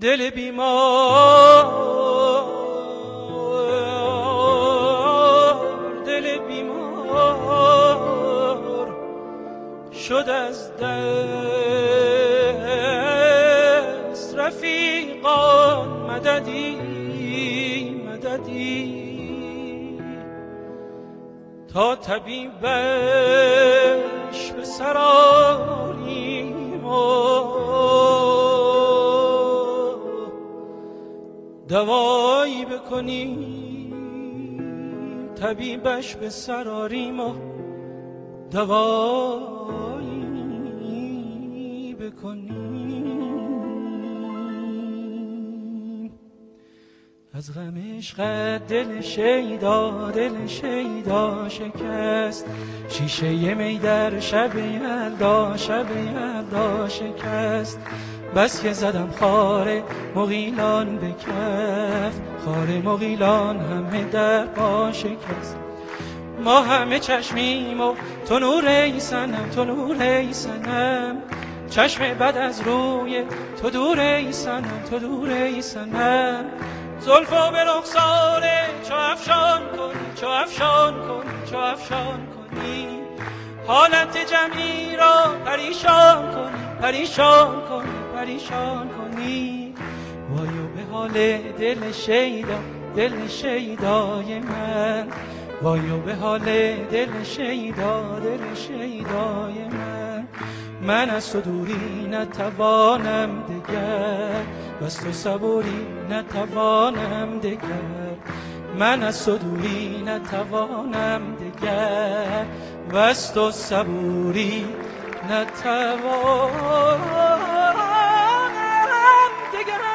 دل بیمار شد از دست. رفیقان مددی مددی. تا طبیبش به سراریم دوایی بکنیم طبیبش به سراریم و دوایی بکنیم. از غم عشقت دل شیدا دل شیدا شکست. شیشه می در شب یلدا شب یلدا شکست. بس که زدم خار مغیلان به کف خار مغیلان همه در پا شکست. ما همه چشمیم و تو نور ای سنم تو نور ای سنم چشم بد از روی تو دور ای سنم تو دور ای سنم زلفا به رخساره چو افشان کنی چو افشان کنی چو افشان کنی. حالت جمعی را پریشان کنی پریشان کنی پریشان کنی. وایو به حال دل شیدا دل شیدای من. وایو به حال دل شیدا دل شیدای من. من از تو دوری نتوانم دگر. و از تو صبوری نتوانم دگر. من از تو دوری نتوانم دگر. و از تو صبوری نتوانم دگر.